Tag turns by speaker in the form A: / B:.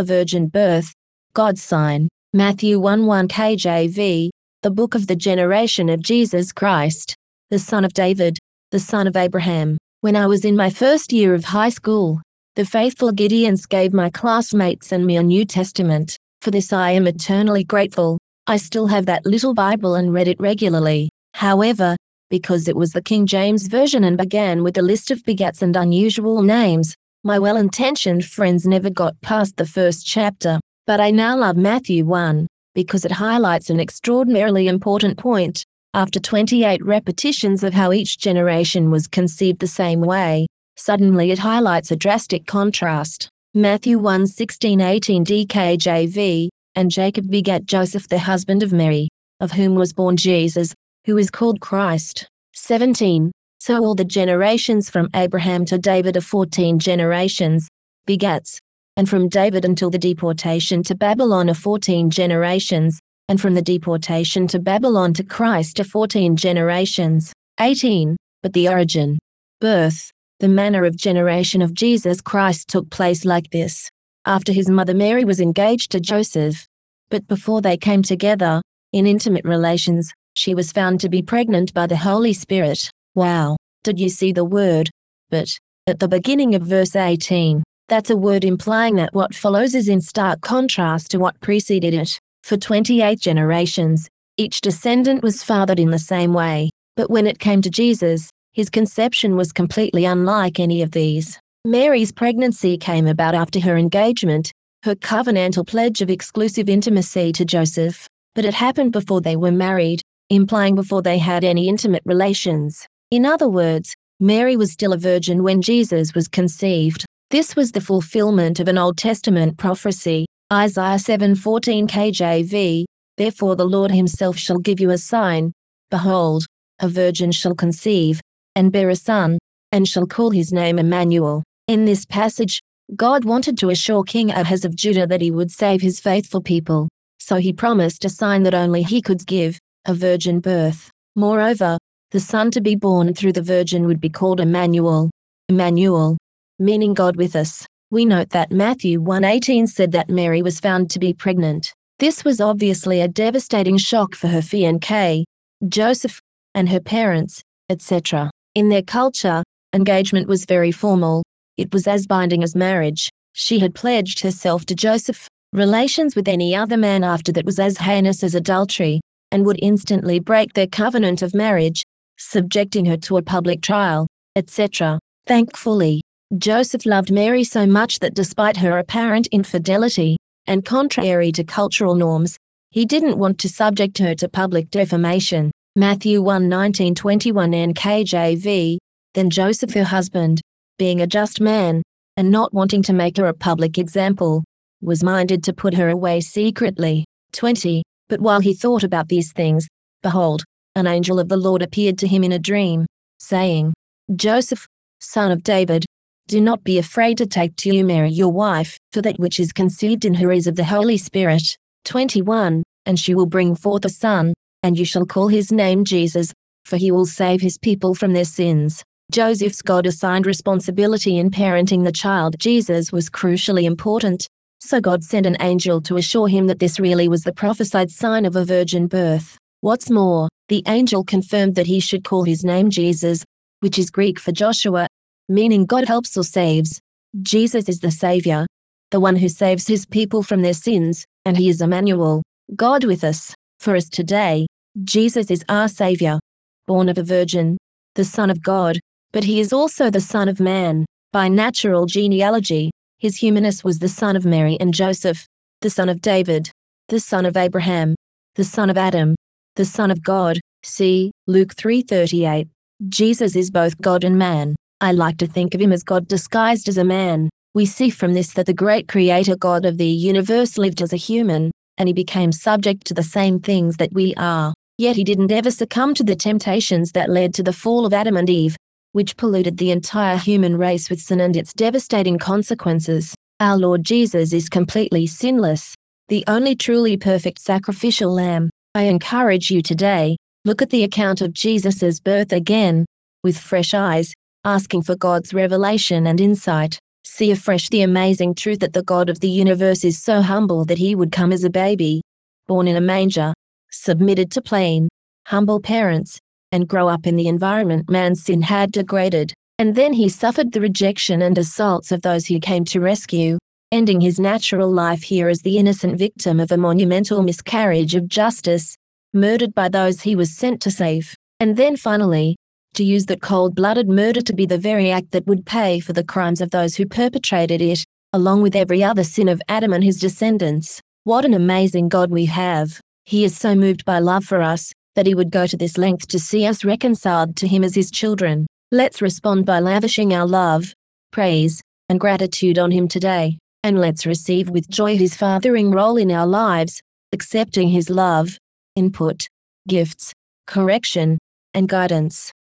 A: a virgin birth, God's sign. Matthew 1 1 KJV, the book of the generation of Jesus Christ, the son of David, the son of Abraham. When I was in my first year of high school, the faithful Gideons gave my classmates and me a New Testament. For this I am eternally grateful. I still have that little Bible and read it regularly. However, because it was the King James Version and began with a list of begats and unusual names, my well intentioned friends never got past the first chapter. But I now love Matthew 1, because it highlights an extraordinarily important point. After 28 repetitions of how each generation was conceived the same way, suddenly it highlights a drastic contrast. Matthew 1 16 18 DKJV, and Jacob begat Joseph the husband of Mary, of whom was born Jesus, who is called Christ. 17. So all the generations from Abraham to David are 14 generations, begats, and from David until the deportation to Babylon are 14 generations, and from the deportation to Babylon to Christ are 14 generations. 18. But the origin, birth, the manner of generation of Jesus Christ took place like this. After his mother Mary was engaged to Joseph, but before they came together, in intimate relations, she was found to be pregnant by the Holy Spirit. Wow, did you see the word? But, at the beginning of verse 18, that's a word implying that what follows is in stark contrast to what preceded it. For 28 generations, each descendant was fathered in the same way, but when it came to Jesus, his conception was completely unlike any of these. Mary's pregnancy came about after her engagement, her covenantal pledge of exclusive intimacy to Joseph, but it happened before they were married, implying before they had any intimate relations. In other words, Mary was still a virgin when Jesus was conceived. This was the fulfillment of an Old Testament prophecy, Isaiah 7:14 KJV, Therefore the Lord himself shall give you a sign, behold, a virgin shall conceive, and bear a son, and shall call his name Emmanuel. In this passage, God wanted to assure King Ahaz of Judah that he would save his faithful people, so he promised a sign that only he could give, a virgin birth. Moreover, the son to be born through the virgin would be called Emmanuel, Emmanuel, meaning God with us. We note that Matthew 1:18 said that Mary was found to be pregnant. This was obviously a devastating shock for her fiancé, Joseph, and her parents, etc. In their culture, engagement was very formal. It was as binding as marriage. She had pledged herself to Joseph. Relations with any other man after that was as heinous as adultery, and would instantly break their covenant of marriage, subjecting her to a public trial, etc. Thankfully, Joseph loved Mary so much that despite her apparent infidelity, and contrary to cultural norms, he didn't want to subject her to public defamation. Matthew 1 19 21 NKJV. Then Joseph, her husband, being a just man, and not wanting to make her a public example, was minded to put her away secretly. 20. But while he thought about these things, behold, an angel of the Lord appeared to him in a dream, saying, Joseph, son of David, do not be afraid to take to you Mary your wife, for that which is conceived in her is of the Holy Spirit. 21. And she will bring forth a son, and you shall call his name Jesus, for he will save his people from their sins. Joseph's God assigned responsibility in parenting the child Jesus was crucially important, so God sent an angel to assure him that this really was the prophesied sign of a virgin birth. What's more, the angel confirmed that he should call his name Jesus, which is Greek for Joshua, meaning God helps or saves. Jesus is the Savior, the one who saves his people from their sins, and he is Emmanuel, God with us. For us today, Jesus is our Savior, born of a virgin, the Son of God, but he is also the Son of Man. By natural genealogy, his humanness was the son of Mary and Joseph, the son of David, the son of Abraham, the son of Adam, the son of God. See Luke 3:38. Jesus is both God and man. I like to think of him as God disguised as a man. We see from this that the great creator God of the universe lived as a human, and he became subject to the same things that we are. Yet he didn't ever succumb to the temptations that led to the fall of Adam and Eve, which polluted the entire human race with sin and its devastating consequences. Our Lord Jesus is completely sinless, the only truly perfect sacrificial lamb. I encourage you today, look at the account of Jesus' birth again, with fresh eyes, asking for God's revelation and insight. See afresh the amazing truth that the God of the universe is so humble that he would come as a baby, born in a manger, submitted to plain, humble parents, and grow up in the environment man's sin had degraded. And then he suffered the rejection and assaults of those he came to rescue, ending his natural life here as the innocent victim of a monumental miscarriage of justice, murdered by those he was sent to save. And then finally, to use that cold blooded murder to be the very act that would pay for the crimes of those who perpetrated it, along with every other sin of Adam and his descendants. What an amazing God we have! He is so moved by love for us that he would go to this length to see us reconciled to him as his children. Let's respond by lavishing our love, praise, and gratitude on him today. And let's receive with joy his fathering role in our lives, accepting his love, input, gifts, correction, and guidance.